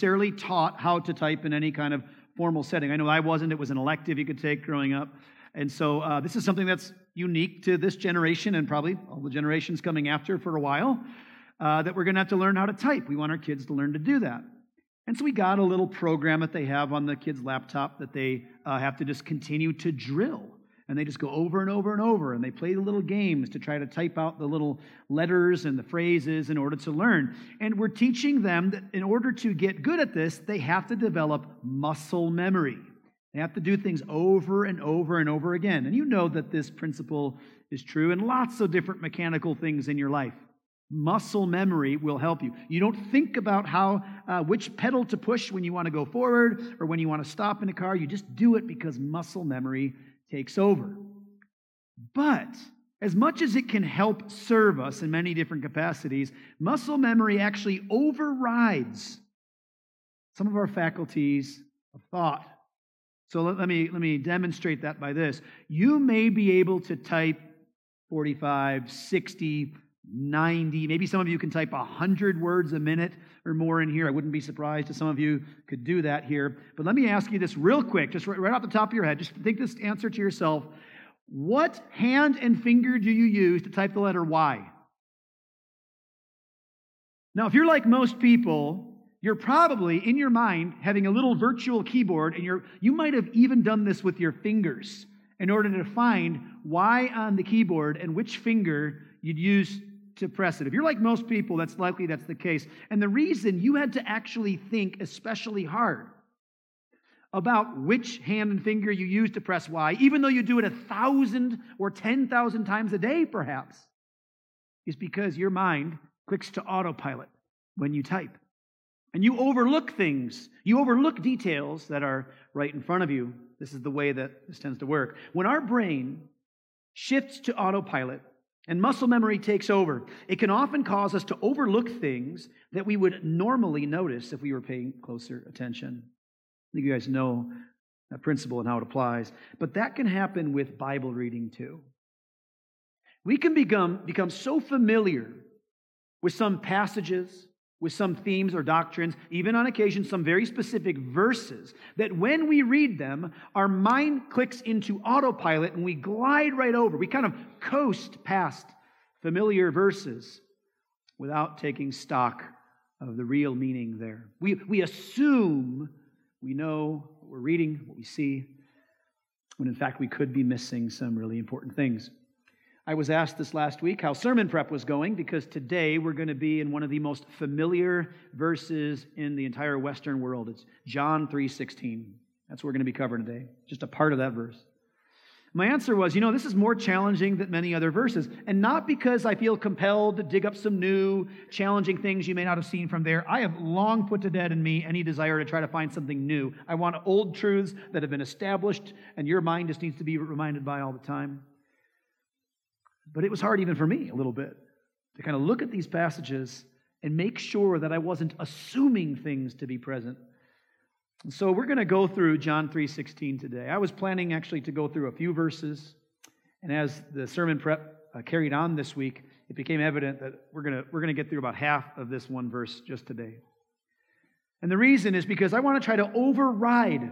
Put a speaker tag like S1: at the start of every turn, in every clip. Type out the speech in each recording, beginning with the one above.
S1: necessarily taught how to type in any kind of formal setting. I know I wasn't, it was an elective you could take growing up. And so uh, this is something that's unique to this generation and probably all the generations coming after for a while uh, that we're going to have to learn how to type. We want our kids to learn to do that. And so we got a little program that they have on the kids' laptop that they uh, have to just continue to drill. And they just go over and over and over, and they play the little games to try to type out the little letters and the phrases in order to learn. And we're teaching them that in order to get good at this, they have to develop muscle memory. They have to do things over and over and over again. And you know that this principle is true in lots of different mechanical things in your life. Muscle memory will help you. You don't think about how uh, which pedal to push when you want to go forward or when you want to stop in a car. You just do it because muscle memory takes over. But as much as it can help serve us in many different capacities, muscle memory actually overrides some of our faculties of thought. So let, let, me, let me demonstrate that by this. You may be able to type 45, 60, 90, maybe some of you can type 100 words a minute or more in here. I wouldn't be surprised if some of you could do that here. But let me ask you this real quick, just right, right off the top of your head. Just think this answer to yourself. What hand and finger do you use to type the letter Y? Now, if you're like most people, you're probably in your mind having a little virtual keyboard, and you're, you might have even done this with your fingers in order to find Y on the keyboard and which finger you'd use to press it. If you're like most people, that's likely that's the case. And the reason you had to actually think especially hard about which hand and finger you use to press Y, even though you do it a thousand or 10,000 times a day, perhaps, is because your mind clicks to autopilot when you type. And you overlook things, you overlook details that are right in front of you. This is the way that this tends to work. When our brain shifts to autopilot, and muscle memory takes over. It can often cause us to overlook things that we would normally notice if we were paying closer attention. I think you guys know that principle and how it applies. But that can happen with Bible reading too. We can become, become so familiar with some passages, with some themes or doctrines, even on occasion some very specific verses, that when we read them, our mind clicks into autopilot and we glide right over. We kind of coast past familiar verses without taking stock of the real meaning there. We, we assume we know what we're reading, what we see, when in fact we could be missing some really important things. I was asked this last week how sermon prep was going because today we're going to be in one of the most familiar verses in the entire Western world. It's John 3:16. That's what we're going to be covering today. Just a part of that verse. My answer was, you know, this is more challenging than many other verses, and not because I feel compelled to dig up some new, challenging things you may not have seen from there. I have long put to dead in me any desire to try to find something new. I want old truths that have been established, and your mind just needs to be reminded by all the time. But it was hard even for me a little bit to kind of look at these passages and make sure that I wasn't assuming things to be present. And so we're going to go through John 3:16 today. I was planning actually to go through a few verses, and as the sermon prep uh, carried on this week, it became evident that we're going to we're going to get through about half of this one verse just today. And the reason is because I want to try to override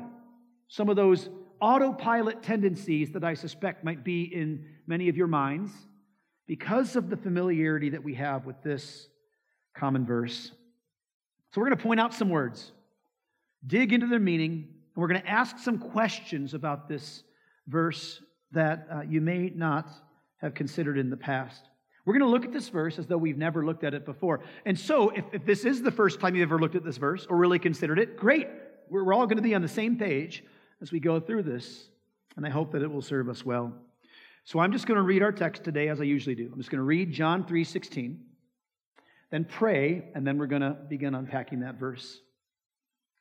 S1: some of those autopilot tendencies that I suspect might be in many of your minds because of the familiarity that we have with this common verse. So, we're going to point out some words, dig into their meaning, and we're going to ask some questions about this verse that uh, you may not have considered in the past. We're going to look at this verse as though we've never looked at it before. And so, if, if this is the first time you've ever looked at this verse or really considered it, great. We're, we're all going to be on the same page as we go through this, and I hope that it will serve us well. So I'm just going to read our text today as I usually do. I'm just going to read John 3:16, then pray, and then we're going to begin unpacking that verse.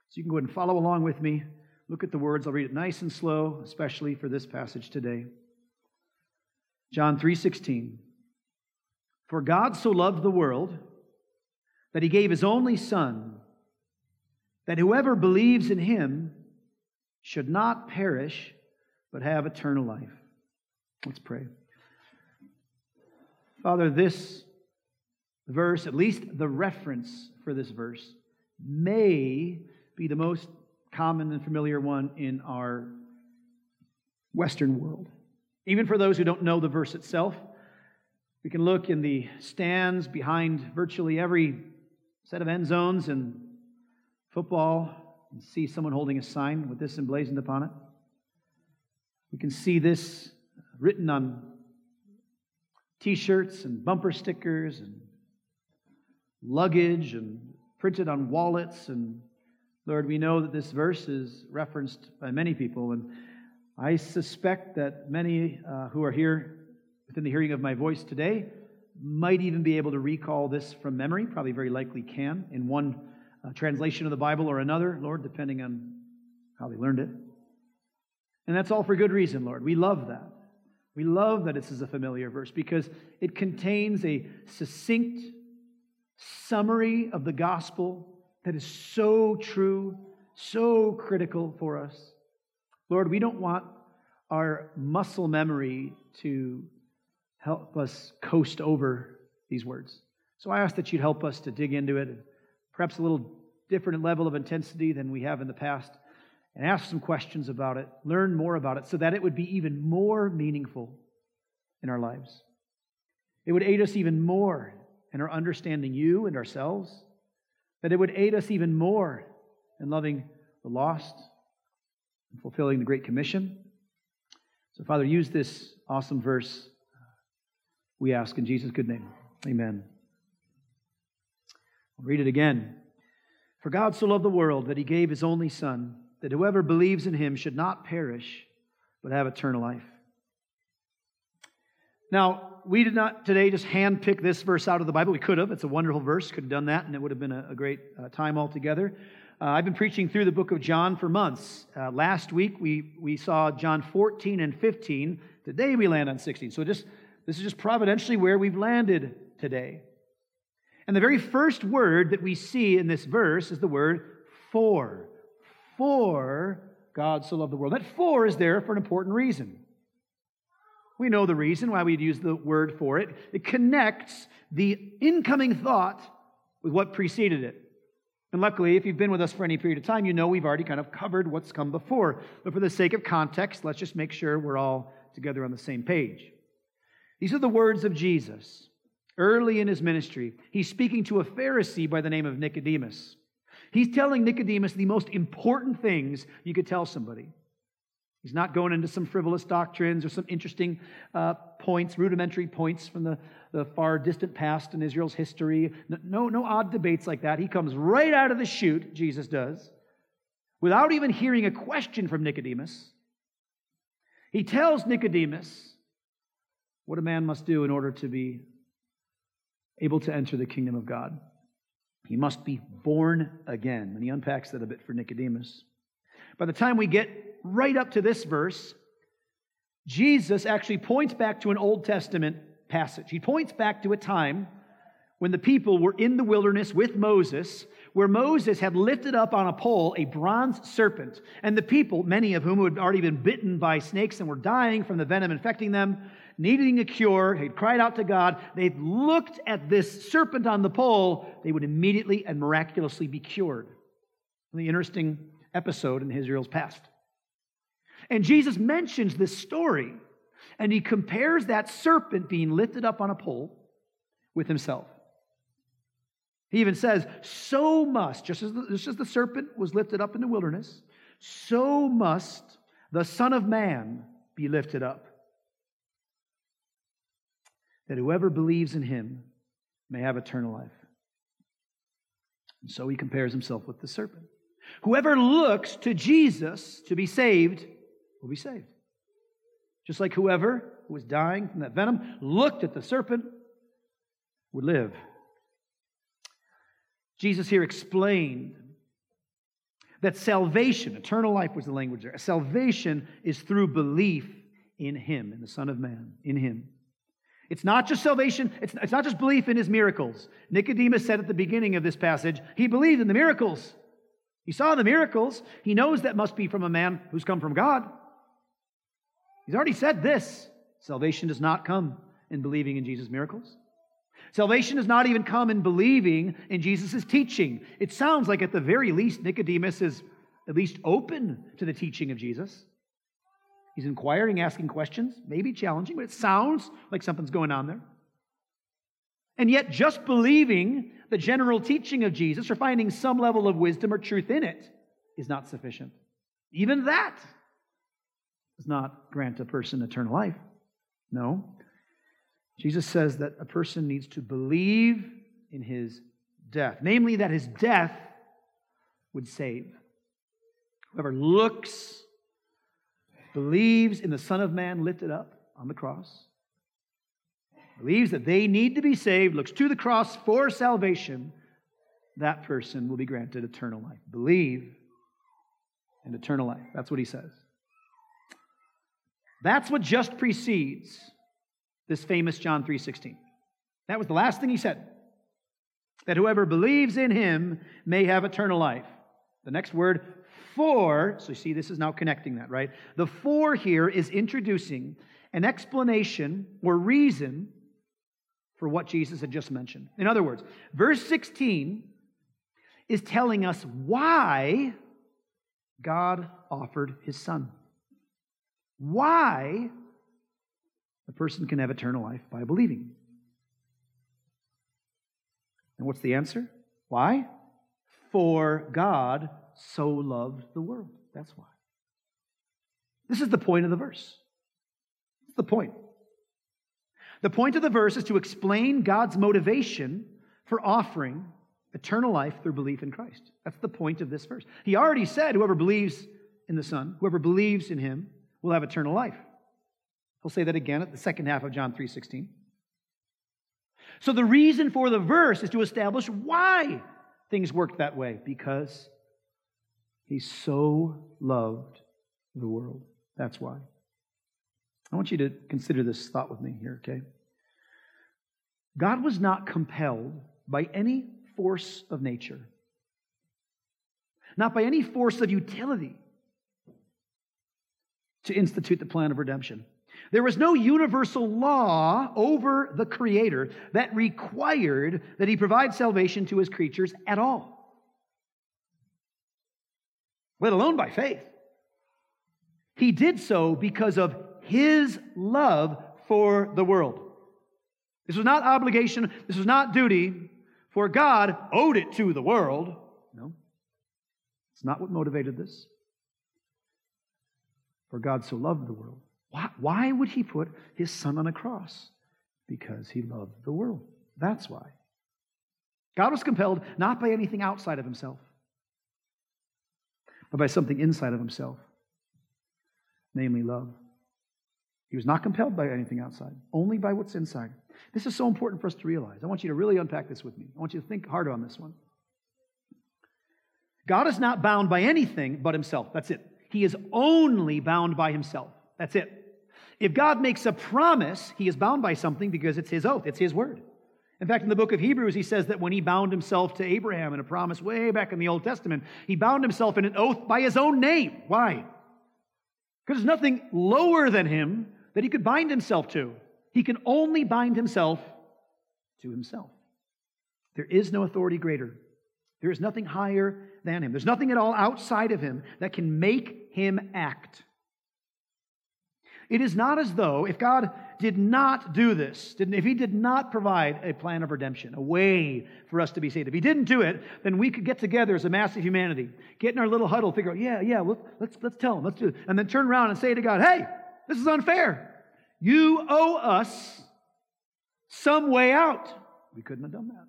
S1: So you can go ahead and follow along with me. Look at the words. I'll read it nice and slow, especially for this passage today. John 3:16. For God so loved the world that he gave his only son that whoever believes in him should not perish, but have eternal life. Let's pray. Father, this verse, at least the reference for this verse, may be the most common and familiar one in our Western world. Even for those who don't know the verse itself, we can look in the stands behind virtually every set of end zones in football and see someone holding a sign with this emblazoned upon it. We can see this written on t shirts and bumper stickers and luggage and printed on wallets. And Lord, we know that this verse is referenced by many people. And I suspect that many uh, who are here within the hearing of my voice today might even be able to recall this from memory, probably very likely can, in one translation of the Bible or another, Lord, depending on how they learned it. And that's all for good reason, Lord. We love that. We love that this is a familiar verse because it contains a succinct summary of the gospel that is so true, so critical for us. Lord, we don't want our muscle memory to help us coast over these words. So I ask that you'd help us to dig into it, perhaps a little different level of intensity than we have in the past, and ask some questions about it, learn more about it, so that it would be even more meaningful in our lives. It would aid us even more in our understanding you and ourselves, that it would aid us even more in loving the lost and fulfilling the Great Commission. So, Father, use this awesome verse, we ask in Jesus' good name. Amen. I'll read it again. For God so loved the world that he gave his only Son, that whoever believes in him should not perish, but have eternal life. Now, we did not today just handpick this verse out of the Bible. We could have. It's a wonderful verse. Could have done that, and it would have been a, a great uh, time altogether. Uh, I've been preaching through the book of John for months. Uh, last week we, we saw John 14 and 15. Today we land on 16. So just this is just providentially where we've landed today. And the very first word that we see in this verse is the word for. For God so loved the world. That for is there for an important reason. We know the reason why we'd use the word for it. It connects the incoming thought with what preceded it. And luckily, if you've been with us for any period of time, you know we've already kind of covered what's come before. But for the sake of context, let's just make sure we're all together on the same page. These are the words of Jesus early in his ministry. He's speaking to a Pharisee by the name of Nicodemus. He's telling Nicodemus the most important things you could tell somebody. He's not going into some frivolous doctrines or some interesting uh, points, rudimentary points from the, the far distant past in Israel's history. No, no odd debates like that. He comes right out of the chute, Jesus does, without even hearing a question from Nicodemus. He tells Nicodemus what a man must do in order to be able to enter the kingdom of God. He must be born again. And he unpacks that a bit for Nicodemus. By the time we get right up to this verse, Jesus actually points back to an Old Testament passage. He points back to a time when the people were in the wilderness with Moses, where Moses had lifted up on a pole a bronze serpent. And the people, many of whom had already been bitten by snakes and were dying from the venom infecting them, needing a cure, had cried out to God. They'd looked at this serpent on the pole, they would immediately and miraculously be cured. The interesting episode in Israel's past. And Jesus mentions this story, and he compares that serpent being lifted up on a pole with himself. He even says, So must, just as, the, just as the serpent was lifted up in the wilderness, so must the Son of Man be lifted up, that whoever believes in him may have eternal life. And so he compares himself with the serpent. Whoever looks to Jesus to be saved will be saved. Just like whoever who was dying from that venom looked at the serpent would live. Jesus here explained that salvation, eternal life was the language there. Salvation is through belief in Him, in the Son of Man, in Him. It's not just salvation, it's, it's not just belief in His miracles. Nicodemus said at the beginning of this passage, he believed in the miracles. He saw the miracles. He knows that must be from a man who's come from God. He's already said this salvation does not come in believing in Jesus' miracles. Salvation does not even come in believing in Jesus' teaching. It sounds like, at the very least, Nicodemus is at least open to the teaching of Jesus. He's inquiring, asking questions, maybe challenging, but it sounds like something's going on there. And yet, just believing the general teaching of Jesus or finding some level of wisdom or truth in it is not sufficient. Even that does not grant a person eternal life. No. Jesus says that a person needs to believe in his death, namely, that his death would save. Whoever looks, believes in the Son of Man lifted up on the cross, believes that they need to be saved, looks to the cross for salvation, that person will be granted eternal life. Believe and eternal life. That's what he says. That's what just precedes this famous John 3:16. That was the last thing he said. That whoever believes in him may have eternal life. The next word, for, so you see this is now connecting that, right? The for here is introducing an explanation or reason for what Jesus had just mentioned. In other words, verse 16 is telling us why God offered his son. Why a person can have eternal life by believing. And what's the answer? Why? For God so loved the world. That's why. This is the point of the verse. It's the point. The point of the verse is to explain God's motivation for offering eternal life through belief in Christ. That's the point of this verse. He already said, whoever believes in the Son, whoever believes in him, will have eternal life. He'll say that again at the second half of John 3:16. So the reason for the verse is to establish why things worked that way because he so loved the world. That's why. I want you to consider this thought with me here, okay? God was not compelled by any force of nature, not by any force of utility to institute the plan of redemption. There was no universal law over the Creator that required that He provide salvation to His creatures at all, let alone by faith. He did so because of His love for the world. This was not obligation, this was not duty, for God owed it to the world. No, it's not what motivated this. For God so loved the world why, why would he put his son on a cross? Because he loved the world. That's why. God was compelled not by anything outside of himself, but by something inside of himself, namely love. He was not compelled by anything outside, only by what's inside. This is so important for us to realize. I want you to really unpack this with me. I want you to think harder on this one. God is not bound by anything but himself. That's it. He is only bound by himself. That's it. If God makes a promise, he is bound by something because it's his oath, it's his word. In fact, in the book of Hebrews, he says that when he bound himself to Abraham in a promise way back in the Old Testament, he bound himself in an oath by his own name. Why? Because there's nothing lower than him that he could bind himself to. He can only bind himself to himself. There is no authority greater. There is nothing higher than him. There's nothing at all outside of him that can make him act. It is not as though if God did not do this, if He did not provide a plan of redemption, a way for us to be saved, if He didn't do it, then we could get together as a mass of humanity, get in our little huddle, figure out, yeah, yeah, let's, let's, let's tell Him, let's do it, and then turn around and say to God, hey, this is unfair. You owe us some way out. We couldn't have done that.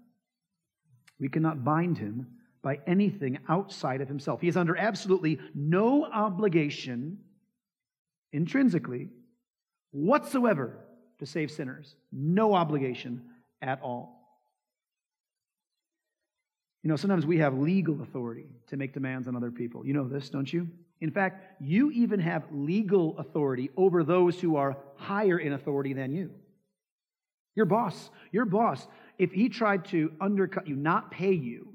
S1: We cannot bind Him by anything outside of Himself. He is under absolutely no obligation intrinsically whatsoever to save sinners. No obligation at all. You know, sometimes we have legal authority to make demands on other people. You know this, don't you? In fact, you even have legal authority over those who are higher in authority than you. Your boss, your boss, if he tried to undercut you, not pay you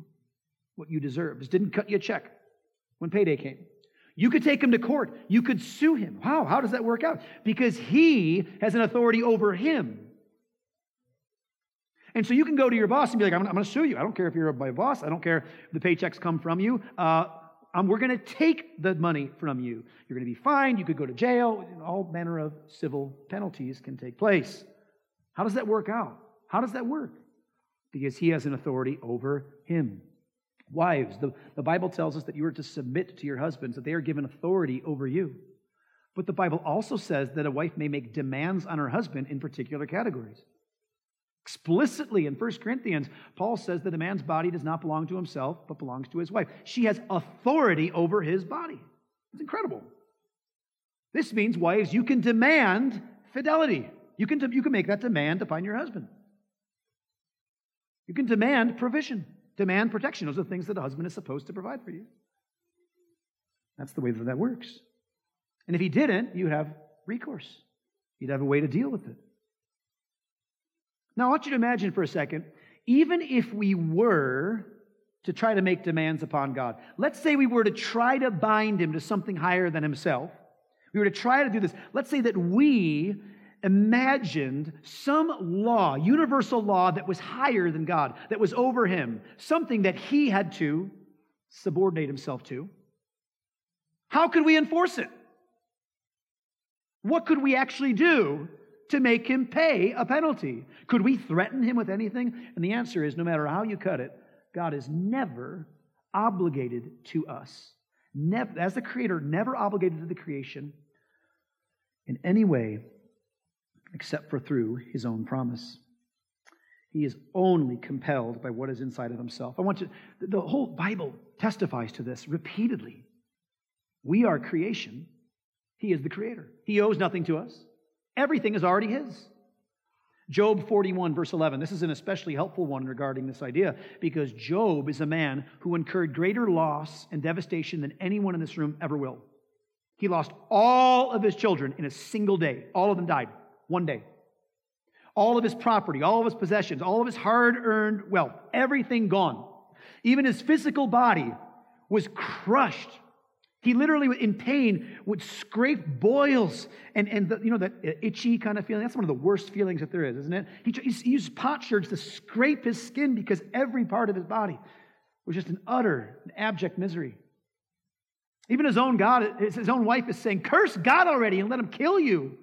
S1: what you deserve, just didn't cut you a check when payday came, you could take him to court. You could sue him. How? How does that work out? Because he has an authority over him. And so you can go to your boss and be like, I'm, I'm going to sue you. I don't care if you're my boss. I don't care if the paychecks come from you. Uh, um, we're going to take the money from you. You're going to be fined. You could go to jail. All manner of civil penalties can take place. How does that work out? How does that work? Because he has an authority over him. Wives, the, the Bible tells us that you are to submit to your husbands, that they are given authority over you. But the Bible also says that a wife may make demands on her husband in particular categories. Explicitly in 1 Corinthians, Paul says that a man's body does not belong to himself, but belongs to his wife. She has authority over his body. It's incredible. This means, wives, you can demand fidelity. You can, you can make that demand upon your husband. You can demand provision, demand protection. Those are the things that a husband is supposed to provide for you. That's the way that that works. And if he didn't, you'd have recourse. You'd have a way to deal with it. Now, I want you to imagine for a second, even if we were to try to make demands upon God, let's say we were to try to bind him to something higher than himself, we were to try to do this. Let's say that we imagined some law, universal law that was higher than God, that was over him, something that he had to subordinate himself to. How could we enforce it? What could we actually do to make him pay a penalty. Could we threaten him with anything? And the answer is no matter how you cut it, God is never obligated to us. Never, as the creator, never obligated to the creation in any way except for through his own promise. He is only compelled by what is inside of himself. I want you, the whole Bible testifies to this repeatedly. We are creation. He is the creator. He owes nothing to us. Everything is already His. Job 41, verse 11. This is an especially helpful one regarding this idea because Job is a man who incurred greater loss and devastation than anyone in this room ever will. He lost all of his children in a single day. All of them died, one day. All of his property, all of his possessions, all of his hard earned wealth, everything gone. Even his physical body was crushed he literally, in pain, would scrape boils and, and the, you know, that itchy kind of feeling. That's one of the worst feelings that there is, isn't it? He, he used potsherds to scrape his skin because every part of his body was just an utter, abject misery. Even his own God, his own wife is saying, Curse God already and let him kill you.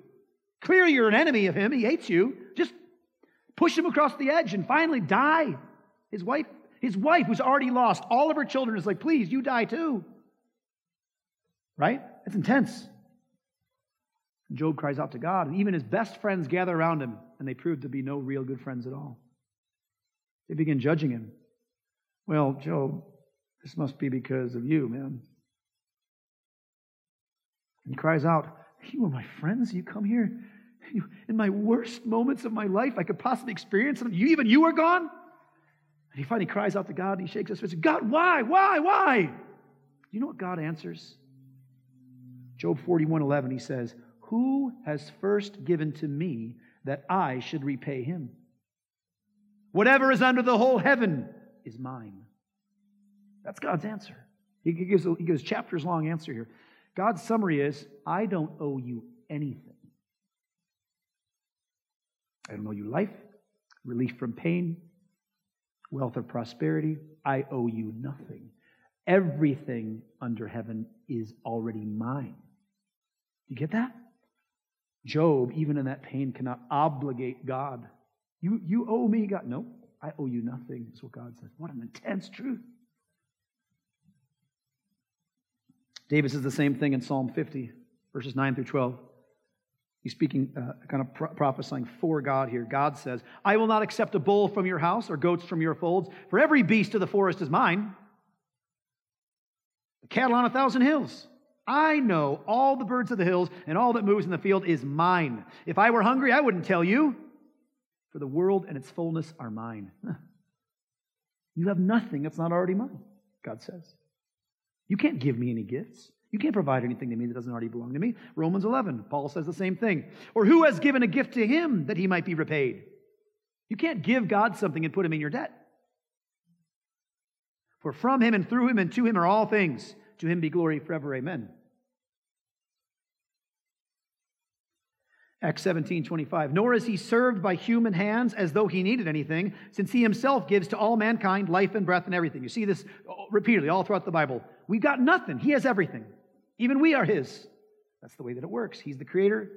S1: Clearly, you're an enemy of him. He hates you. Just push him across the edge and finally die. His wife, his wife, who's already lost all of her children, is like, Please, you die too. Right? It's intense. Job cries out to God, and even his best friends gather around him, and they prove to be no real good friends at all. They begin judging him. Well, Job, this must be because of you, man. And he cries out, You are my friends. You come here in my worst moments of my life I could possibly experience. You, even you are gone. And he finally cries out to God and he shakes his fist. God, why? Why? Why? Do you know what God answers? Job 41 11, he says, Who has first given to me that I should repay him? Whatever is under the whole heaven is mine. That's God's answer. He gives, he gives chapters long answer here. God's summary is I don't owe you anything. I don't owe you life, relief from pain, wealth or prosperity. I owe you nothing. Everything under heaven is already mine. You get that? Job, even in that pain, cannot obligate God. You, you owe me, God. No, I owe you nothing, is what God says. What an intense truth. David says the same thing in Psalm 50, verses 9 through 12. He's speaking, uh, kind of pro- prophesying for God here. God says, I will not accept a bull from your house or goats from your folds, for every beast of the forest is mine. The cattle on a thousand hills. I know all the birds of the hills and all that moves in the field is mine. If I were hungry, I wouldn't tell you, for the world and its fullness are mine. You have nothing that's not already mine, God says. You can't give me any gifts. You can't provide anything to me that doesn't already belong to me. Romans 11, Paul says the same thing. Or who has given a gift to him that he might be repaid? You can't give God something and put him in your debt. For from him and through him and to him are all things. To him be glory forever. Amen. Acts 17, 25. Nor is he served by human hands as though he needed anything, since he himself gives to all mankind life and breath and everything. You see this repeatedly all throughout the Bible. We've got nothing. He has everything. Even we are his. That's the way that it works. He's the creator.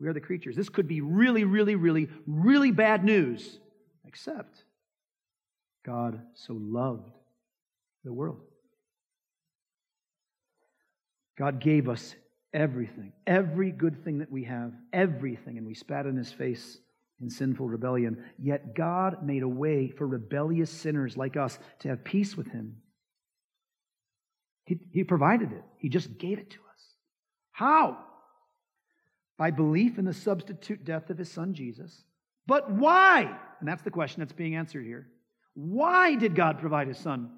S1: We are the creatures. This could be really, really, really, really bad news, except God so loved the world. God gave us everything, every good thing that we have, everything, and we spat in his face in sinful rebellion. Yet God made a way for rebellious sinners like us to have peace with him. He, he provided it, he just gave it to us. How? By belief in the substitute death of his son Jesus. But why? And that's the question that's being answered here. Why did God provide his son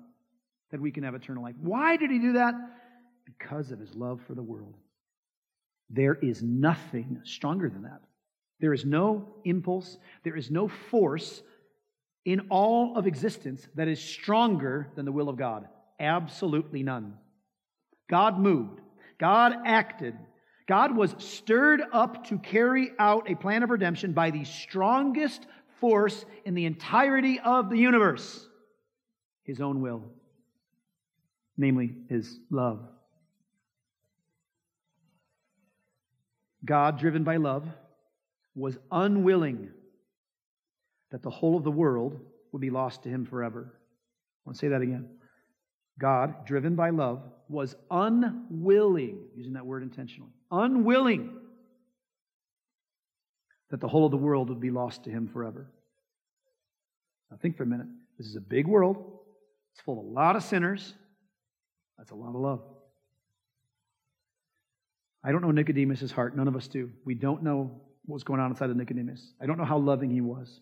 S1: that we can have eternal life? Why did he do that? Because of his love for the world. There is nothing stronger than that. There is no impulse, there is no force in all of existence that is stronger than the will of God. Absolutely none. God moved, God acted, God was stirred up to carry out a plan of redemption by the strongest force in the entirety of the universe his own will, namely his love. God, driven by love, was unwilling that the whole of the world would be lost to him forever. I want to say that again. God, driven by love, was unwilling, using that word intentionally, unwilling that the whole of the world would be lost to him forever. Now, think for a minute. This is a big world, it's full of a lot of sinners. That's a lot of love. I don't know Nicodemus' heart. None of us do. We don't know what was going on inside of Nicodemus. I don't know how loving he was.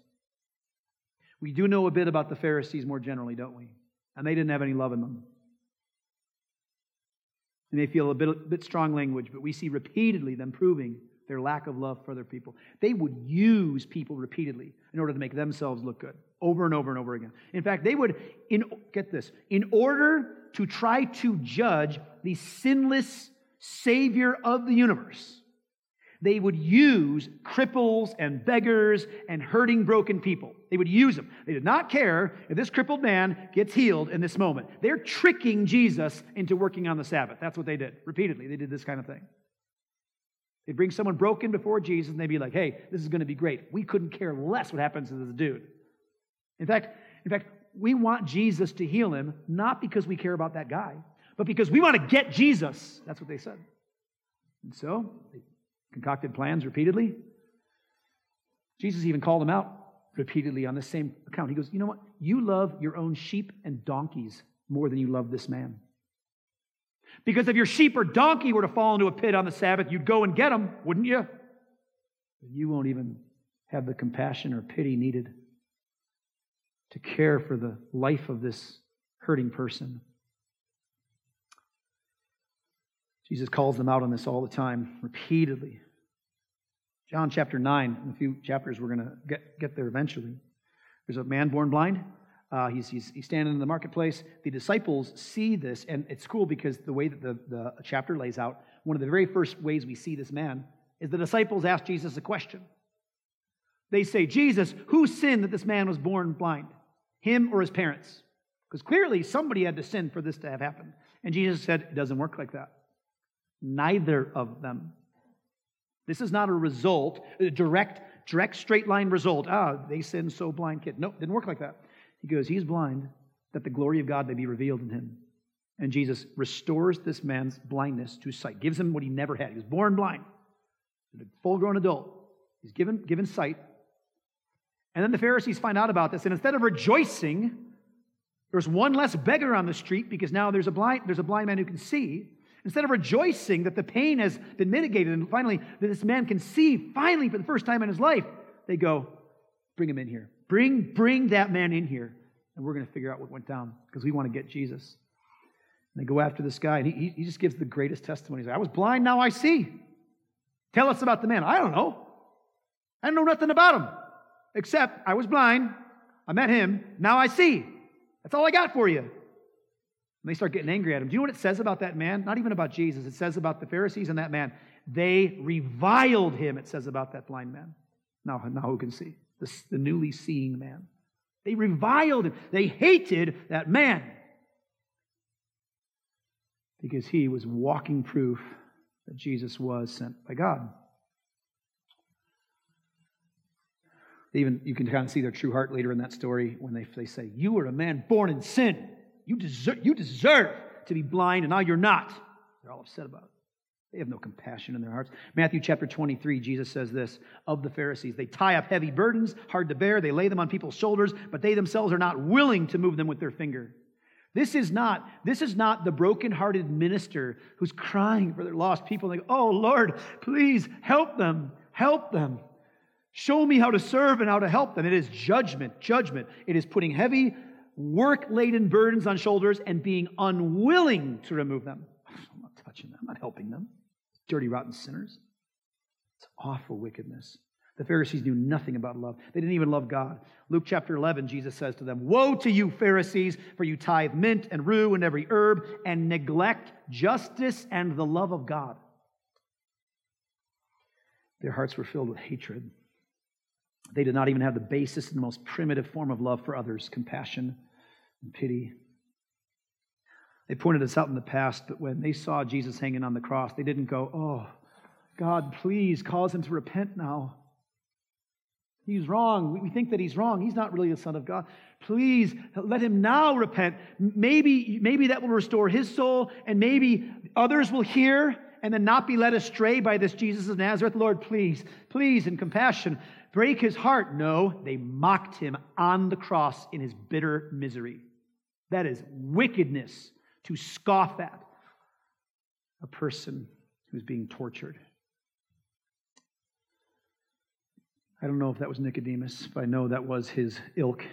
S1: We do know a bit about the Pharisees more generally, don't we? And they didn't have any love in them. They may feel a bit, a bit strong language, but we see repeatedly them proving their lack of love for other people. They would use people repeatedly in order to make themselves look good, over and over and over again. In fact, they would, in, get this, in order to try to judge the sinless Savior of the universe, they would use cripples and beggars and hurting, broken people. They would use them. They did not care if this crippled man gets healed in this moment. They're tricking Jesus into working on the Sabbath. That's what they did. Repeatedly, they did this kind of thing. They'd bring someone broken before Jesus and they'd be like, hey, this is going to be great. We couldn't care less what happens to this dude. In fact, in fact, we want Jesus to heal him, not because we care about that guy, but because we want to get Jesus. That's what they said. And so they concocted plans repeatedly. Jesus even called them out repeatedly on the same account. He goes, You know what? You love your own sheep and donkeys more than you love this man. Because if your sheep or donkey were to fall into a pit on the Sabbath, you'd go and get them, wouldn't you? But you won't even have the compassion or pity needed to care for the life of this hurting person. Jesus calls them out on this all the time, repeatedly. John chapter 9, in a few chapters, we're going to get, get there eventually. There's a man born blind. Uh, he's, he's, he's standing in the marketplace. The disciples see this, and it's cool because the way that the, the chapter lays out, one of the very first ways we see this man is the disciples ask Jesus a question. They say, Jesus, who sinned that this man was born blind? Him or his parents? Because clearly somebody had to sin for this to have happened. And Jesus said, It doesn't work like that. Neither of them. This is not a result, a direct, direct straight line result. Ah, they sin, so blind kid. No, didn't work like that. He goes, He's blind that the glory of God may be revealed in him. And Jesus restores this man's blindness to sight, gives him what he never had. He was born blind, a full grown adult. He's given, given sight. And then the Pharisees find out about this, and instead of rejoicing, there's one less beggar on the street because now there's a blind, there's a blind man who can see. Instead of rejoicing that the pain has been mitigated and finally that this man can see finally for the first time in his life, they go, bring him in here. Bring, bring that man in here. And we're going to figure out what went down because we want to get Jesus. And they go after this guy, and he, he just gives the greatest testimony. He's like, I was blind, now I see. Tell us about the man. I don't know. I know nothing about him, except I was blind. I met him. Now I see. That's all I got for you. And they start getting angry at him. Do you know what it says about that man? Not even about Jesus. It says about the Pharisees and that man. They reviled him, it says about that blind man. Now, now who can see? The, the newly seeing man. They reviled him. They hated that man because he was walking proof that Jesus was sent by God. Even you can kind of see their true heart later in that story when they, they say, You are a man born in sin. You deserve, you deserve to be blind, and now you're not. They're all upset about it. They have no compassion in their hearts. Matthew chapter 23, Jesus says this of the Pharisees They tie up heavy burdens, hard to bear. They lay them on people's shoulders, but they themselves are not willing to move them with their finger. This is not, this is not the broken-hearted minister who's crying for their lost people. They go, Oh Lord, please help them, help them. Show me how to serve and how to help them. It is judgment, judgment. It is putting heavy, work laden burdens on shoulders and being unwilling to remove them. I'm not touching them, I'm not helping them. Dirty, rotten sinners. It's awful wickedness. The Pharisees knew nothing about love. They didn't even love God. Luke chapter 11, Jesus says to them, Woe to you, Pharisees, for you tithe mint and rue and every herb and neglect justice and the love of God. Their hearts were filled with hatred. They did not even have the basis and the most primitive form of love for others compassion and pity. They pointed this out in the past, but when they saw Jesus hanging on the cross, they didn't go, Oh, God, please cause him to repent now. He's wrong. We think that he's wrong. He's not really the Son of God. Please let him now repent. Maybe, maybe that will restore his soul, and maybe others will hear and then not be led astray by this Jesus of Nazareth. Lord, please, please, in compassion, break his heart. No, they mocked him on the cross in his bitter misery. That is wickedness to scoff at a person who's being tortured. I don't know if that was Nicodemus, but I know that was his ilk.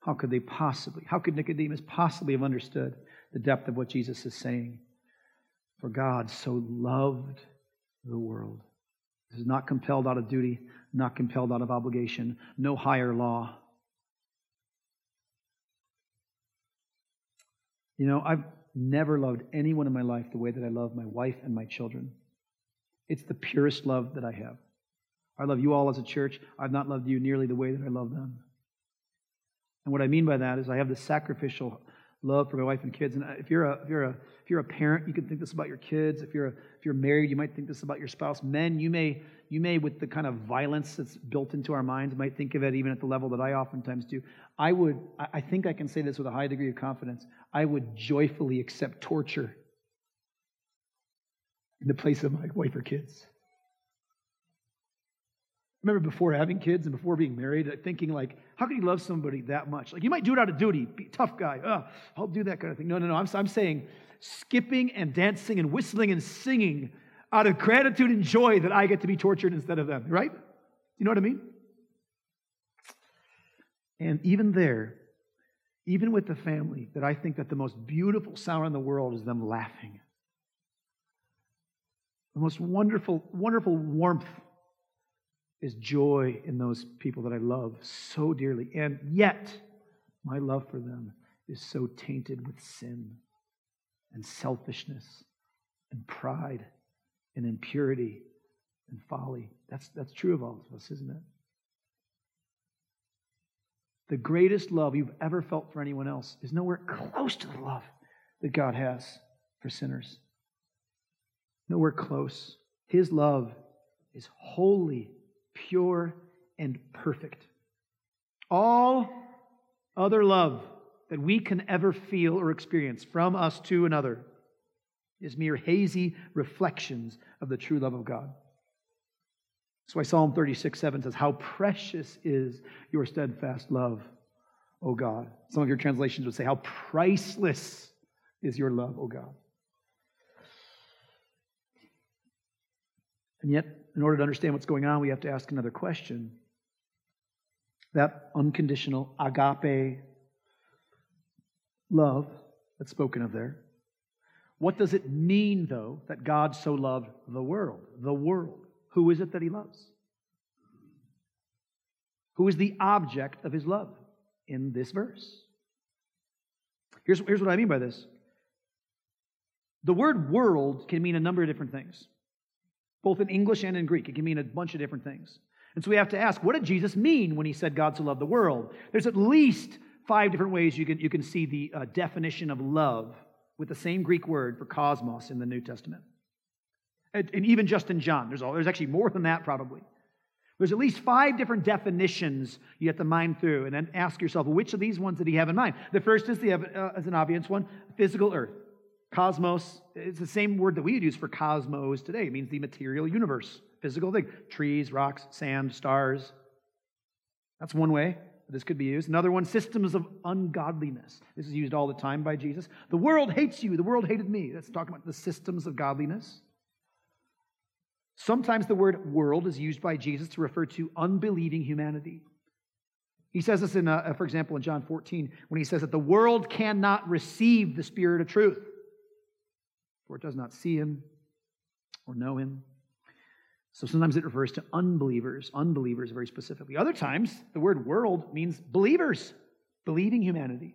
S1: How could they possibly, how could Nicodemus possibly have understood the depth of what Jesus is saying? For God so loved the world. This is not compelled out of duty, not compelled out of obligation, no higher law. You know, I've never loved anyone in my life the way that I love my wife and my children. It's the purest love that I have. I love you all as a church. I've not loved you nearly the way that I love them. And what I mean by that is I have this sacrificial love for my wife and kids. And if you're a, if you're a, if you're a parent, you can think this about your kids. If you're, a, if you're married, you might think this about your spouse. Men, you may, you may, with the kind of violence that's built into our minds, might think of it even at the level that I oftentimes do. I would, I think I can say this with a high degree of confidence. I would joyfully accept torture in the place of my wife or kids remember before having kids and before being married, thinking like, how can you love somebody that much? Like you might do it out of duty, be tough guy. Oh, I'll do that kind of thing. No, no, no. I'm, I'm saying skipping and dancing and whistling and singing out of gratitude and joy that I get to be tortured instead of them, right? You know what I mean? And even there, even with the family, that I think that the most beautiful sound in the world is them laughing. The most wonderful, wonderful warmth is joy in those people that I love so dearly. And yet, my love for them is so tainted with sin and selfishness and pride and impurity and folly. That's, that's true of all of us, isn't it? The greatest love you've ever felt for anyone else is nowhere close to the love that God has for sinners. Nowhere close. His love is holy pure, and perfect. All other love that we can ever feel or experience from us to another is mere hazy reflections of the true love of God. That's why Psalm 36 7 says, How precious is your steadfast love, O God. Some of your translations would say, How priceless is your love, O God. And yet, in order to understand what's going on, we have to ask another question. That unconditional agape love that's spoken of there. What does it mean, though, that God so loved the world? The world. Who is it that he loves? Who is the object of his love in this verse? Here's, here's what I mean by this the word world can mean a number of different things, both in English and in Greek. It can mean a bunch of different things. And so we have to ask, what did Jesus mean when he said God so loved the world? There's at least five different ways you can, you can see the uh, definition of love with the same Greek word for cosmos in the New Testament. And, and even just in John, there's, all, there's actually more than that probably. There's at least five different definitions you have to mine through, and then ask yourself, which of these ones did he have in mind? The first is, the, uh, is an obvious one physical earth. Cosmos, it's the same word that we would use for cosmos today. It means the material universe, physical thing. Trees, rocks, sand, stars. That's one way this could be used. Another one, systems of ungodliness. This is used all the time by Jesus. The world hates you. The world hated me. That's talking about the systems of godliness. Sometimes the word world is used by Jesus to refer to unbelieving humanity. He says this in, uh, for example, in John 14, when he says that the world cannot receive the Spirit of truth, for it does not see him or know him. So sometimes it refers to unbelievers, unbelievers very specifically. Other times, the word world means believers, believing humanity.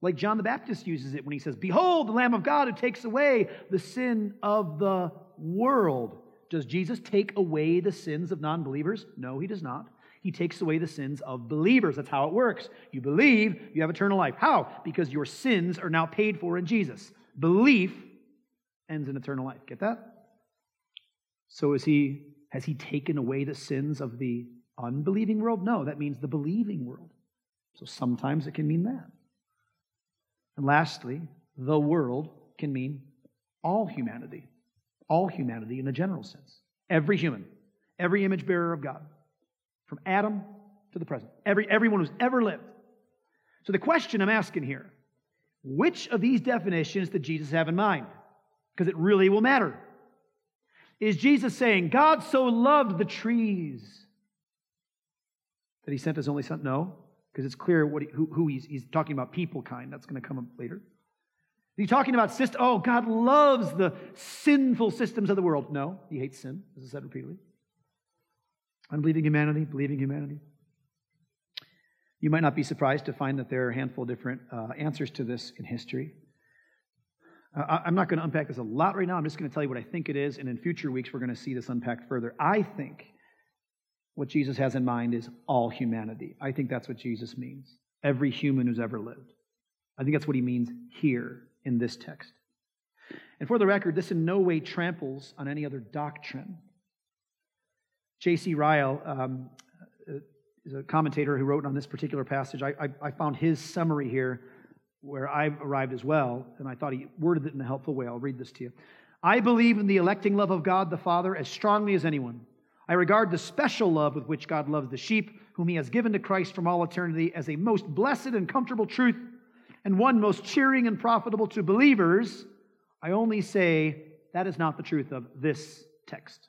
S1: Like John the Baptist uses it when he says, Behold, the Lamb of God who takes away the sin of the world. Does Jesus take away the sins of non believers? No, he does not. He takes away the sins of believers. That's how it works. You believe, you have eternal life. How? Because your sins are now paid for in Jesus. Belief ends in eternal life. Get that? So is he has he taken away the sins of the unbelieving world? No, that means the believing world. So sometimes it can mean that. And lastly, the world can mean all humanity. All humanity in a general sense. Every human, every image bearer of God, from Adam to the present. Every, everyone who's ever lived. So the question I'm asking here which of these definitions did Jesus have in mind? Because it really will matter. Is Jesus saying, God so loved the trees that he sent his only son? No, because it's clear what he, who, who he's, he's talking about people kind. That's going to come up later. He's talking about system. Oh, God loves the sinful systems of the world. No, he hates sin, as I said repeatedly. Unbelieving humanity, believing humanity. You might not be surprised to find that there are a handful of different uh, answers to this in history. Uh, I'm not going to unpack this a lot right now. I'm just going to tell you what I think it is, and in future weeks, we're going to see this unpacked further. I think what Jesus has in mind is all humanity. I think that's what Jesus means. Every human who's ever lived. I think that's what he means here in this text. And for the record, this in no way tramples on any other doctrine. J.C. Ryle um, uh, is a commentator who wrote on this particular passage. I, I, I found his summary here where I've arrived as well, and I thought he worded it in a helpful way. I'll read this to you. I believe in the electing love of God the Father as strongly as anyone. I regard the special love with which God loves the sheep, whom he has given to Christ from all eternity, as a most blessed and comfortable truth, and one most cheering and profitable to believers. I only say that is not the truth of this text.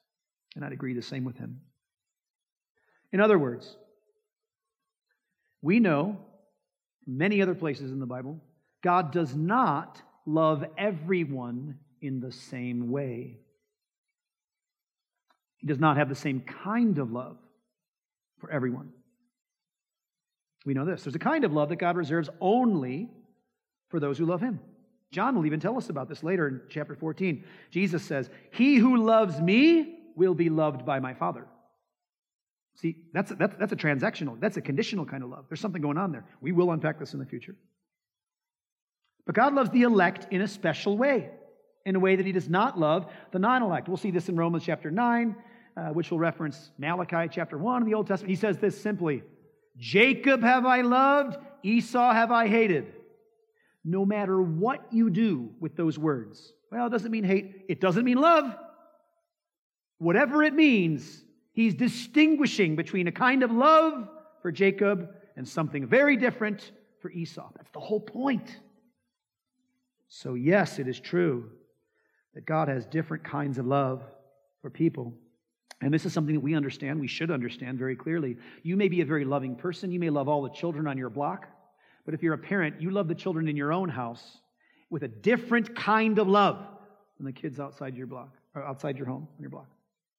S1: And I'd agree the same with him. In other words, we know many other places in the Bible, God does not love everyone in the same way. He does not have the same kind of love for everyone. We know this. There's a kind of love that God reserves only for those who love Him. John will even tell us about this later in chapter 14. Jesus says, He who loves me will be loved by my Father. See, that's that's, that's a transactional, that's a conditional kind of love. There's something going on there. We will unpack this in the future. But God loves the elect in a special way, in a way that He does not love the non elect. We'll see this in Romans chapter 9, uh, which will reference Malachi chapter 1 in the Old Testament. He says this simply Jacob have I loved, Esau have I hated. No matter what you do with those words, well, it doesn't mean hate, it doesn't mean love. Whatever it means, He's distinguishing between a kind of love for Jacob and something very different for Esau. That's the whole point. So, yes, it is true that God has different kinds of love for people. And this is something that we understand, we should understand very clearly. You may be a very loving person, you may love all the children on your block, but if you're a parent, you love the children in your own house with a different kind of love than the kids outside your block or outside your home on your block.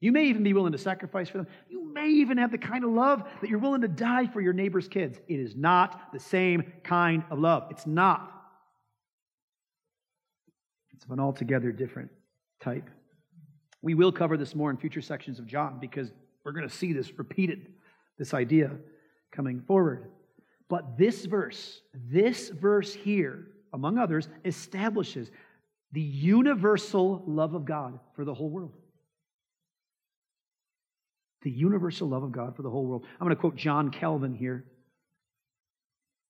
S1: You may even be willing to sacrifice for them. You may even have the kind of love that you're willing to die for your neighbor's kids. It is not the same kind of love. It's not. It's of an altogether different type. We will cover this more in future sections of John because we're going to see this repeated, this idea coming forward. But this verse, this verse here, among others, establishes the universal love of God for the whole world. The universal love of God for the whole world. I'm going to quote John Calvin here,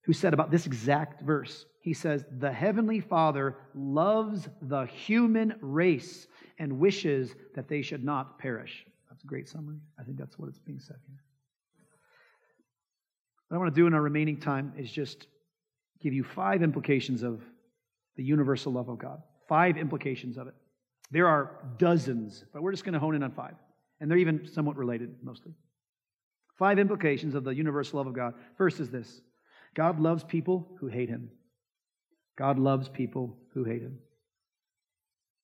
S1: who said about this exact verse. He says, The Heavenly Father loves the human race and wishes that they should not perish. That's a great summary. I think that's what it's being said here. What I want to do in our remaining time is just give you five implications of the universal love of God. Five implications of it. There are dozens, but we're just going to hone in on five. And they're even somewhat related, mostly. Five implications of the universal love of God. First is this God loves people who hate him. God loves people who hate him.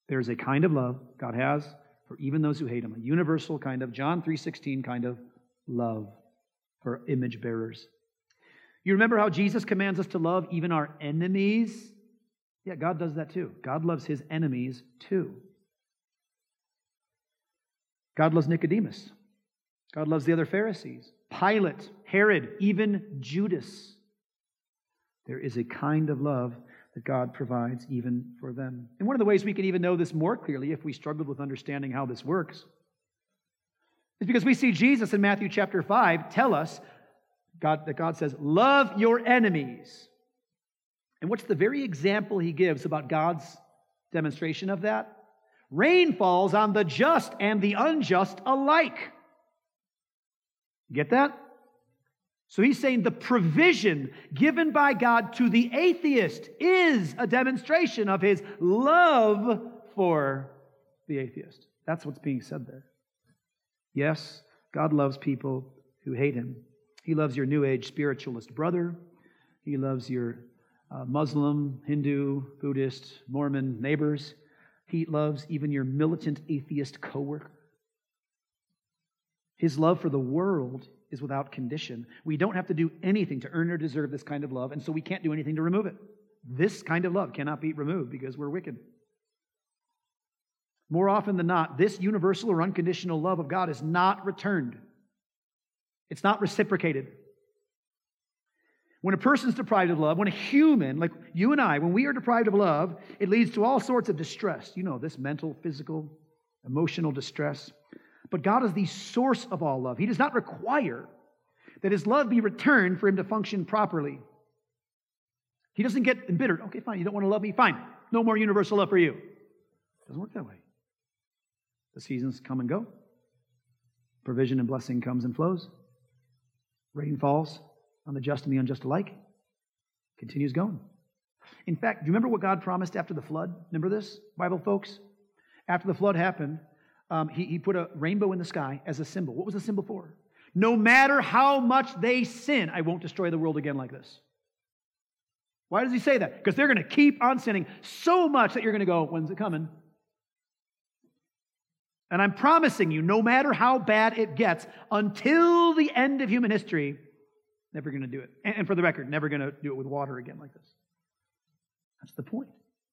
S1: There is a kind of love God has for even those who hate him, a universal kind of John 3:16 kind of love for image bearers. You remember how Jesus commands us to love even our enemies? Yeah, God does that too. God loves his enemies too. God loves Nicodemus. God loves the other Pharisees, Pilate, Herod, even Judas. There is a kind of love that God provides even for them. And one of the ways we can even know this more clearly if we struggled with understanding how this works is because we see Jesus in Matthew chapter 5 tell us God, that God says, Love your enemies. And what's the very example he gives about God's demonstration of that? Rain falls on the just and the unjust alike. Get that? So he's saying the provision given by God to the atheist is a demonstration of his love for the atheist. That's what's being said there. Yes, God loves people who hate him. He loves your New Age spiritualist brother. He loves your uh, Muslim, Hindu, Buddhist, Mormon neighbors. He loves even your militant atheist coworker. His love for the world is without condition. We don't have to do anything to earn or deserve this kind of love, and so we can't do anything to remove it. This kind of love cannot be removed because we're wicked. More often than not, this universal or unconditional love of God is not returned. It's not reciprocated. When a person's deprived of love, when a human, like you and I, when we are deprived of love, it leads to all sorts of distress. You know, this mental, physical, emotional distress. But God is the source of all love. He does not require that his love be returned for him to function properly. He doesn't get embittered. Okay, fine, you don't want to love me? Fine. No more universal love for you. It doesn't work that way. The seasons come and go. Provision and blessing comes and flows. Rain falls on the just and the unjust alike. Continues going. In fact, do you remember what God promised after the flood? Remember this, Bible folks? After the flood happened, um, he, he put a rainbow in the sky as a symbol. What was the symbol for? No matter how much they sin, I won't destroy the world again like this. Why does he say that? Because they're going to keep on sinning so much that you're going to go, when's it coming? And I'm promising you, no matter how bad it gets, until the end of human history, never going to do it. And for the record, never going to do it with water again like this. That's the point.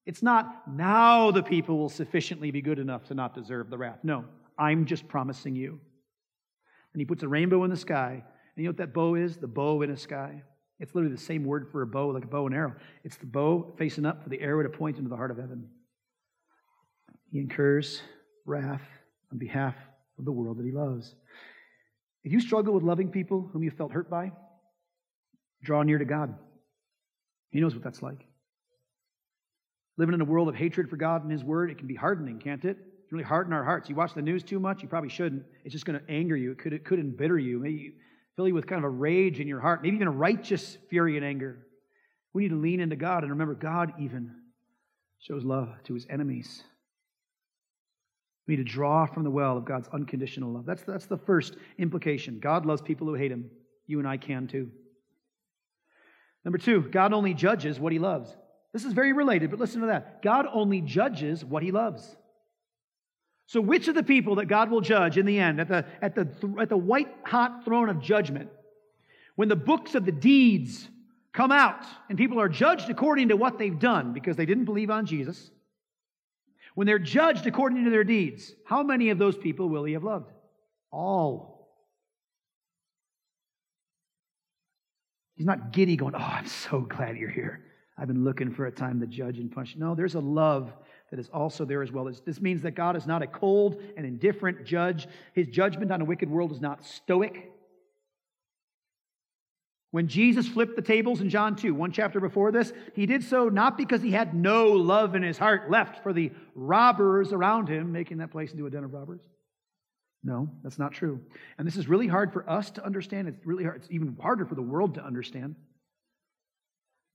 S1: It's not now the people will sufficiently be good enough to not deserve the wrath. No, I'm just promising you. And he puts a rainbow in the sky. And you know what that bow is? The bow in a sky. It's literally the same word for a bow, like a bow and arrow. It's the bow facing up for the arrow to point into the heart of heaven. He incurs wrath on behalf of the world that he loves. If you struggle with loving people whom you felt hurt by, draw near to God. He knows what that's like. Living in a world of hatred for God and His Word, it can be hardening, can't it? It can really harden our hearts. You watch the news too much, you probably shouldn't. It's just going to anger you. It could, it could embitter you, maybe fill you with kind of a rage in your heart, maybe even a righteous fury and anger. We need to lean into God and remember God even shows love to His enemies. We need to draw from the well of God's unconditional love. That's, that's the first implication. God loves people who hate him. You and I can too. Number two, God only judges what he loves. This is very related, but listen to that. God only judges what he loves. So, which of the people that God will judge in the end, at the, at the, at the white hot throne of judgment, when the books of the deeds come out and people are judged according to what they've done because they didn't believe on Jesus, When they're judged according to their deeds, how many of those people will he have loved? All. He's not giddy going, Oh, I'm so glad you're here. I've been looking for a time to judge and punish. No, there's a love that is also there as well. This means that God is not a cold and indifferent judge. His judgment on a wicked world is not stoic. When Jesus flipped the tables in John 2, one chapter before this, he did so not because he had no love in his heart left for the robbers around him, making that place into a den of robbers. No, that's not true. And this is really hard for us to understand. It's really hard. It's even harder for the world to understand.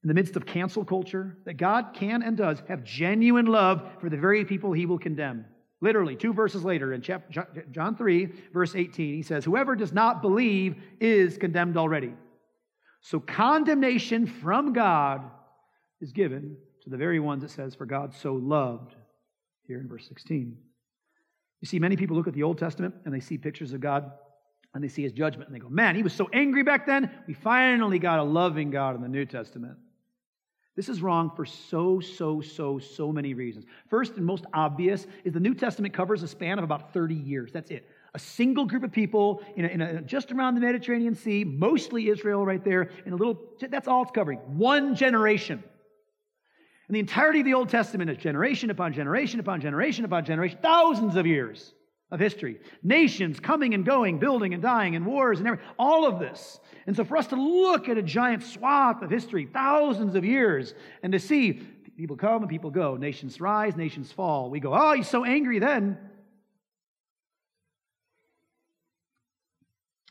S1: In the midst of cancel culture, that God can and does have genuine love for the very people he will condemn. Literally, two verses later in John 3, verse 18, he says, Whoever does not believe is condemned already. So condemnation from God is given to the very ones it says, For God so loved, here in verse 16. You see, many people look at the Old Testament and they see pictures of God and they see his judgment and they go, Man, he was so angry back then. We finally got a loving God in the New Testament. This is wrong for so, so, so, so many reasons. First and most obvious is the New Testament covers a span of about 30 years. That's it. A single group of people in, a, in a, just around the Mediterranean Sea, mostly Israel right there, in a little, that's all it's covering. One generation. And the entirety of the Old Testament is generation upon generation upon generation upon generation, thousands of years of history. Nations coming and going, building and dying, and wars and everything. All of this. And so for us to look at a giant swath of history, thousands of years, and to see people come and people go, nations rise, nations fall, we go, oh, he's so angry then.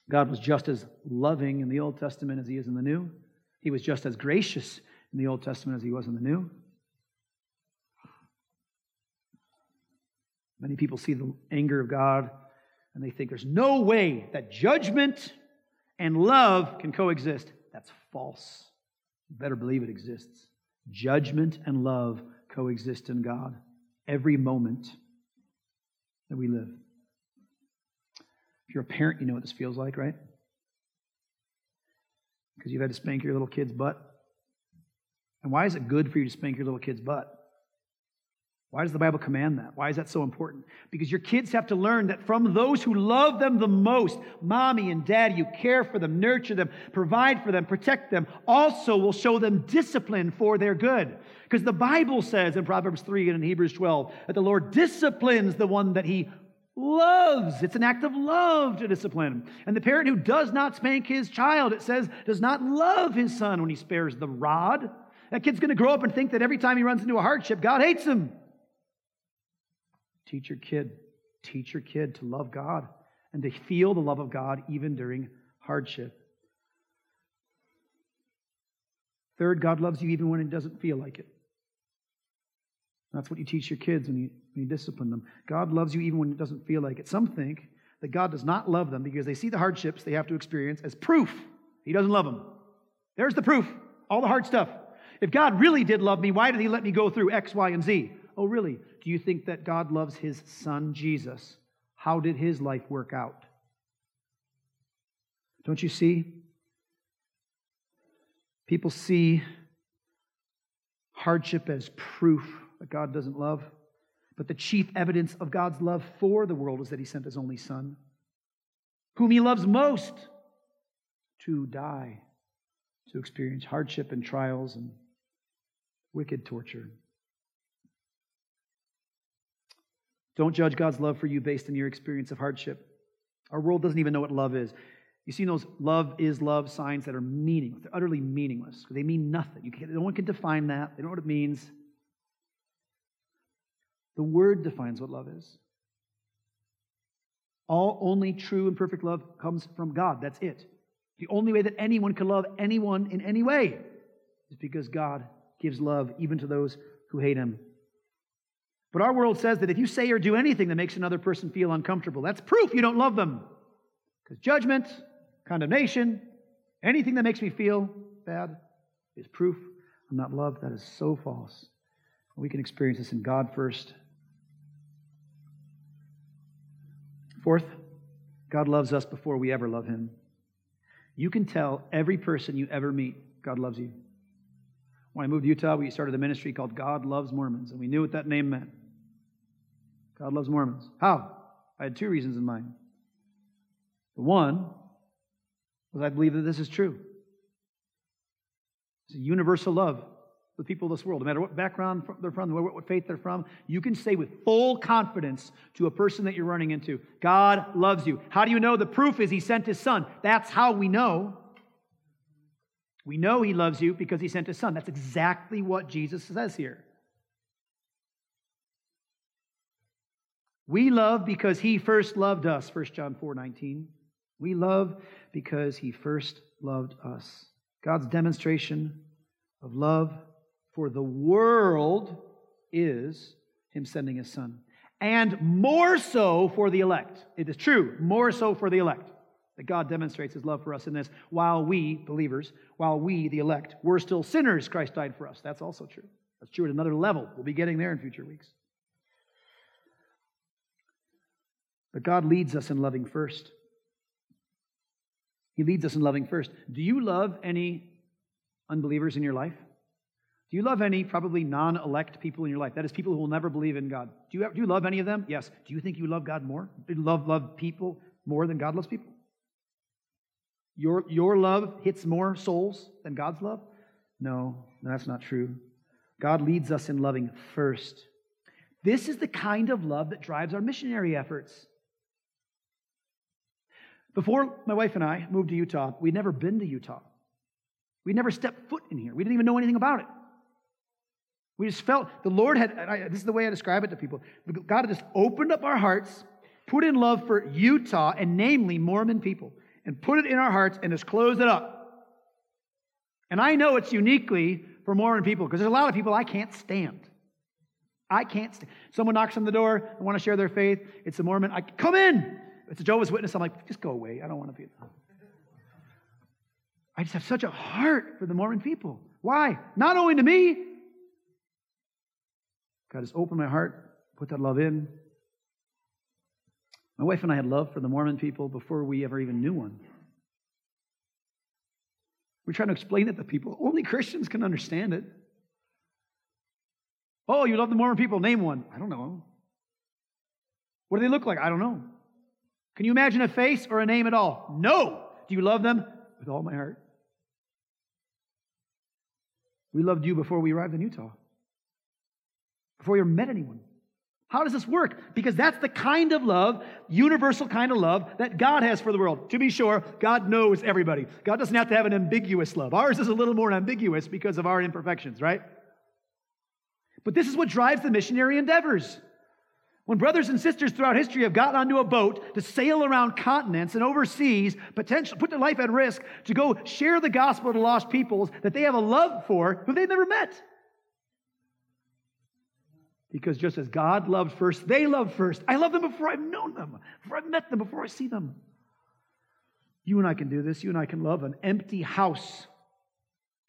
S1: God was just as loving in the Old Testament as he is in the New. He was just as gracious in the Old Testament as he was in the New. Many people see the anger of God and they think there's no way that judgment and love can coexist. That's false. You better believe it exists. Judgment and love coexist in God every moment that we live. If you're a parent, you know what this feels like, right? Because you've had to spank your little kid's butt. And why is it good for you to spank your little kid's butt? Why does the Bible command that? Why is that so important? Because your kids have to learn that from those who love them the most, mommy and daddy, you care for them, nurture them, provide for them, protect them, also will show them discipline for their good. Because the Bible says in Proverbs 3 and in Hebrews 12 that the Lord disciplines the one that he loves. It's an act of love to discipline. And the parent who does not spank his child, it says, does not love his son when he spares the rod. That kid's going to grow up and think that every time he runs into a hardship, God hates him. Teach your kid, teach your kid to love God and to feel the love of God even during hardship. Third, God loves you even when it doesn't feel like it. That's what you teach your kids when you, when you discipline them. God loves you even when it doesn't feel like it. Some think that God does not love them because they see the hardships they have to experience as proof He doesn't love them. There's the proof, all the hard stuff. If God really did love me, why did He let me go through X, Y, and Z? Oh, really? Do you think that God loves his son, Jesus? How did his life work out? Don't you see? People see hardship as proof that God doesn't love. But the chief evidence of God's love for the world is that he sent his only son, whom he loves most, to die, to experience hardship and trials and wicked torture. Don't judge God's love for you based on your experience of hardship. Our world doesn't even know what love is. You see those love is love signs that are meaningless. They're utterly meaningless. They mean nothing. No one can define that. They don't know what it means. The word defines what love is. All only true and perfect love comes from God. That's it. The only way that anyone can love anyone in any way is because God gives love even to those who hate him. But our world says that if you say or do anything that makes another person feel uncomfortable, that's proof you don't love them. Because judgment, condemnation, anything that makes me feel bad is proof I'm not loved. That is so false. We can experience this in God first. Fourth, God loves us before we ever love Him. You can tell every person you ever meet, God loves you. When I moved to Utah, we started a ministry called God Loves Mormons, and we knew what that name meant. God loves Mormons. How? I had two reasons in mind. The one was I believe that this is true. It's a universal love for the people of this world, no matter what background they're from, what faith they're from. You can say with full confidence to a person that you're running into, God loves you. How do you know? The proof is He sent His Son. That's how we know. We know He loves you because He sent His Son. That's exactly what Jesus says here. We love because He first loved us, 1 John 4 19. We love because He first loved us. God's demonstration of love for the world is him sending his son. And more so for the elect. It is true, more so for the elect. That God demonstrates his love for us in this. While we, believers, while we, the elect, were still sinners, Christ died for us. That's also true. That's true at another level. We'll be getting there in future weeks. But God leads us in loving first. He leads us in loving first. Do you love any unbelievers in your life? Do you love any probably non elect people in your life? That is, people who will never believe in God. Do you, do you love any of them? Yes. Do you think you love God more? Do you love, love people more than God loves people? Your, your love hits more souls than God's love? No, that's not true. God leads us in loving first. This is the kind of love that drives our missionary efforts. Before my wife and I moved to Utah, we'd never been to Utah. We'd never stepped foot in here. We didn't even know anything about it. We just felt the Lord had, I, this is the way I describe it to people. God had just opened up our hearts, put in love for Utah, and namely Mormon people, and put it in our hearts and just close it up. And I know it's uniquely for Mormon people because there's a lot of people I can't stand. I can't stand. Someone knocks on the door and want to share their faith. It's a Mormon. I come in. It's a Jehovah's Witness. I'm like, just go away. I don't want to be. There. I just have such a heart for the Mormon people. Why? Not only to me, God has opened my heart, put that love in. My wife and I had love for the Mormon people before we ever even knew one. We're trying to explain it to people. Only Christians can understand it. Oh, you love the Mormon people? Name one. I don't know. What do they look like? I don't know. Can you imagine a face or a name at all? No. Do you love them? With all my heart. We loved you before we arrived in Utah before you ever met anyone. How does this work? Because that's the kind of love, universal kind of love, that God has for the world. To be sure, God knows everybody. God doesn't have to have an ambiguous love. Ours is a little more ambiguous because of our imperfections, right? But this is what drives the missionary endeavors. When brothers and sisters throughout history have gotten onto a boat to sail around continents and overseas, potentially put their life at risk to go share the gospel to lost peoples that they have a love for who they've never met. Because just as God loved first, they loved first. I love them before I've known them, before I've met them, before I see them. You and I can do this. You and I can love an empty house,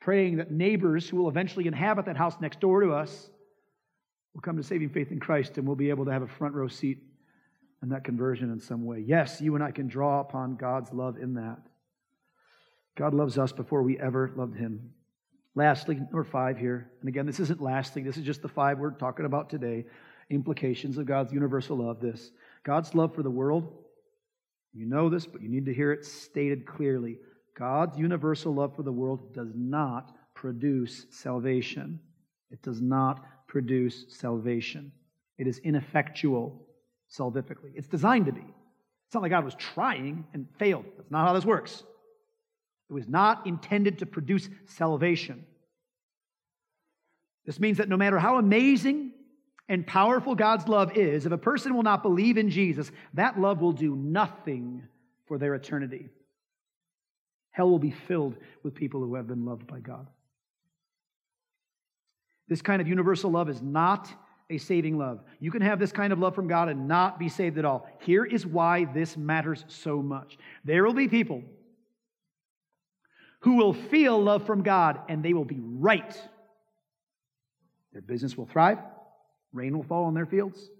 S1: praying that neighbors who will eventually inhabit that house next door to us will come to saving faith in Christ and we'll be able to have a front row seat in that conversion in some way. Yes, you and I can draw upon God's love in that. God loves us before we ever loved him. Lastly, number five here, and again, this isn't lastly, this is just the five we're talking about today implications of God's universal love. This God's love for the world, you know this, but you need to hear it stated clearly. God's universal love for the world does not produce salvation. It does not produce salvation. It is ineffectual salvifically. It's designed to be. It's not like God was trying and failed. That's not how this works. It was not intended to produce salvation. This means that no matter how amazing and powerful God's love is, if a person will not believe in Jesus, that love will do nothing for their eternity. Hell will be filled with people who have been loved by God. This kind of universal love is not a saving love. You can have this kind of love from God and not be saved at all. Here is why this matters so much. There will be people who will feel love from God, and they will be right. Their business will thrive, rain will fall on their fields.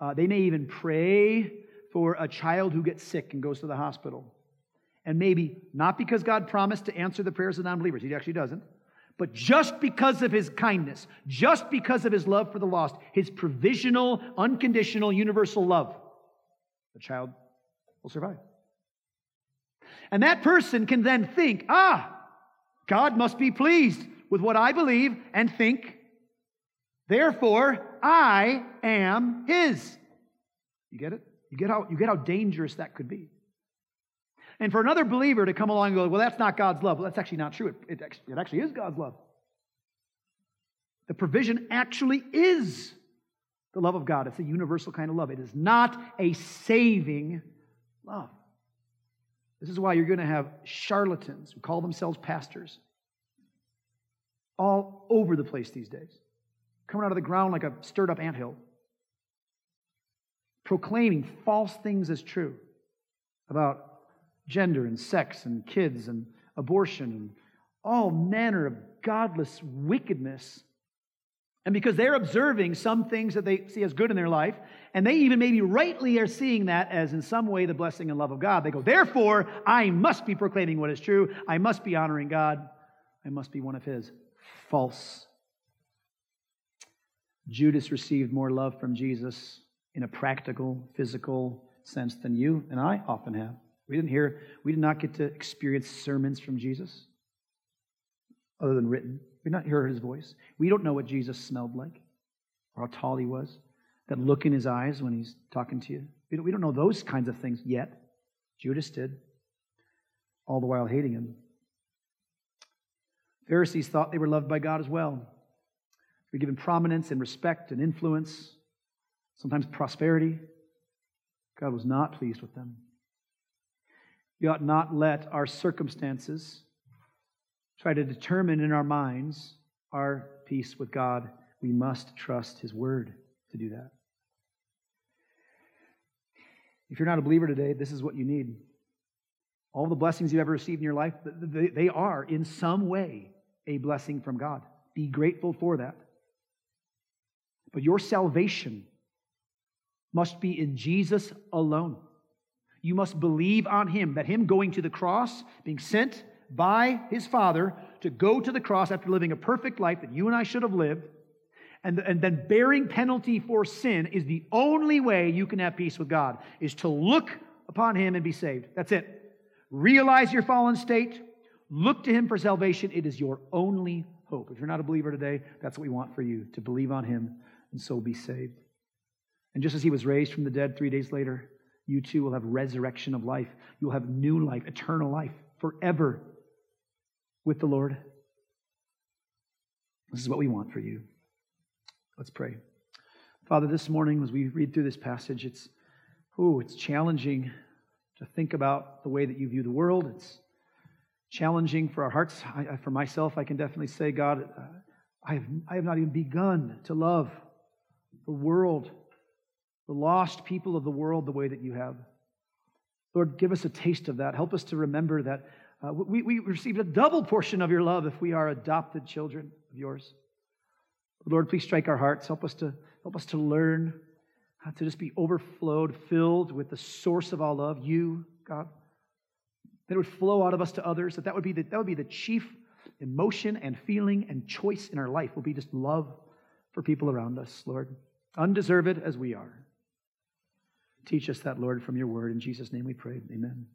S1: Uh, they may even pray for a child who gets sick and goes to the hospital. And maybe not because God promised to answer the prayers of non believers, He actually doesn't, But just because of his kindness, just because of his love for the lost, his provisional, unconditional, universal love, the child will survive. And that person can then think, ah, God must be pleased with what I believe and think. Therefore, I am his. You get it? You get how, you get how dangerous that could be. And for another believer to come along and go, well, that's not God's love. Well, that's actually not true. It, it, it actually is God's love. The provision actually is the love of God. It's a universal kind of love. It is not a saving love. This is why you're going to have charlatans who call themselves pastors all over the place these days, coming out of the ground like a stirred up anthill, proclaiming false things as true about gender and sex and kids and abortion and all manner of godless wickedness. And because they're observing some things that they see as good in their life, and they even maybe rightly are seeing that as in some way the blessing and love of God, they go, Therefore, I must be proclaiming what is true. I must be honoring God. I must be one of His. False. Judas received more love from Jesus in a practical, physical sense than you and I often have. We didn't hear, we did not get to experience sermons from Jesus other than written. We did not hear his voice. We don't know what Jesus smelled like or how tall he was, that look in his eyes when he's talking to you. We don't, we don't know those kinds of things yet. Judas did, all the while hating him. Pharisees thought they were loved by God as well. They were given prominence and respect and influence, sometimes prosperity. God was not pleased with them. We ought not let our circumstances try to determine in our minds our peace with God. We must trust His Word to do that. If you're not a believer today, this is what you need. All the blessings you've ever received in your life, they are in some way a blessing from God. Be grateful for that. But your salvation must be in Jesus alone. You must believe on him, that him going to the cross, being sent by his Father to go to the cross after living a perfect life that you and I should have lived, and, and then bearing penalty for sin is the only way you can have peace with God, is to look upon him and be saved. That's it. Realize your fallen state, look to him for salvation. It is your only hope. If you're not a believer today, that's what we want for you to believe on him and so be saved. And just as he was raised from the dead three days later, you too will have resurrection of life. You'll have new life, eternal life, forever with the Lord. This is what we want for you. Let's pray. Father, this morning as we read through this passage, it's oh, it's challenging to think about the way that you view the world. It's challenging for our hearts. I, for myself, I can definitely say, God, uh, I, have, I have not even begun to love the world the lost people of the world the way that you have. Lord, give us a taste of that. Help us to remember that uh, we, we received a double portion of your love if we are adopted children of yours. Lord, please strike our hearts. Help us to, help us to learn how to just be overflowed, filled with the source of all love, you, God. That it would flow out of us to others, that that would be the, that would be the chief emotion and feeling and choice in our life, will be just love for people around us, Lord, undeserved as we are. Teach us that, Lord, from your word. In Jesus' name we pray. Amen.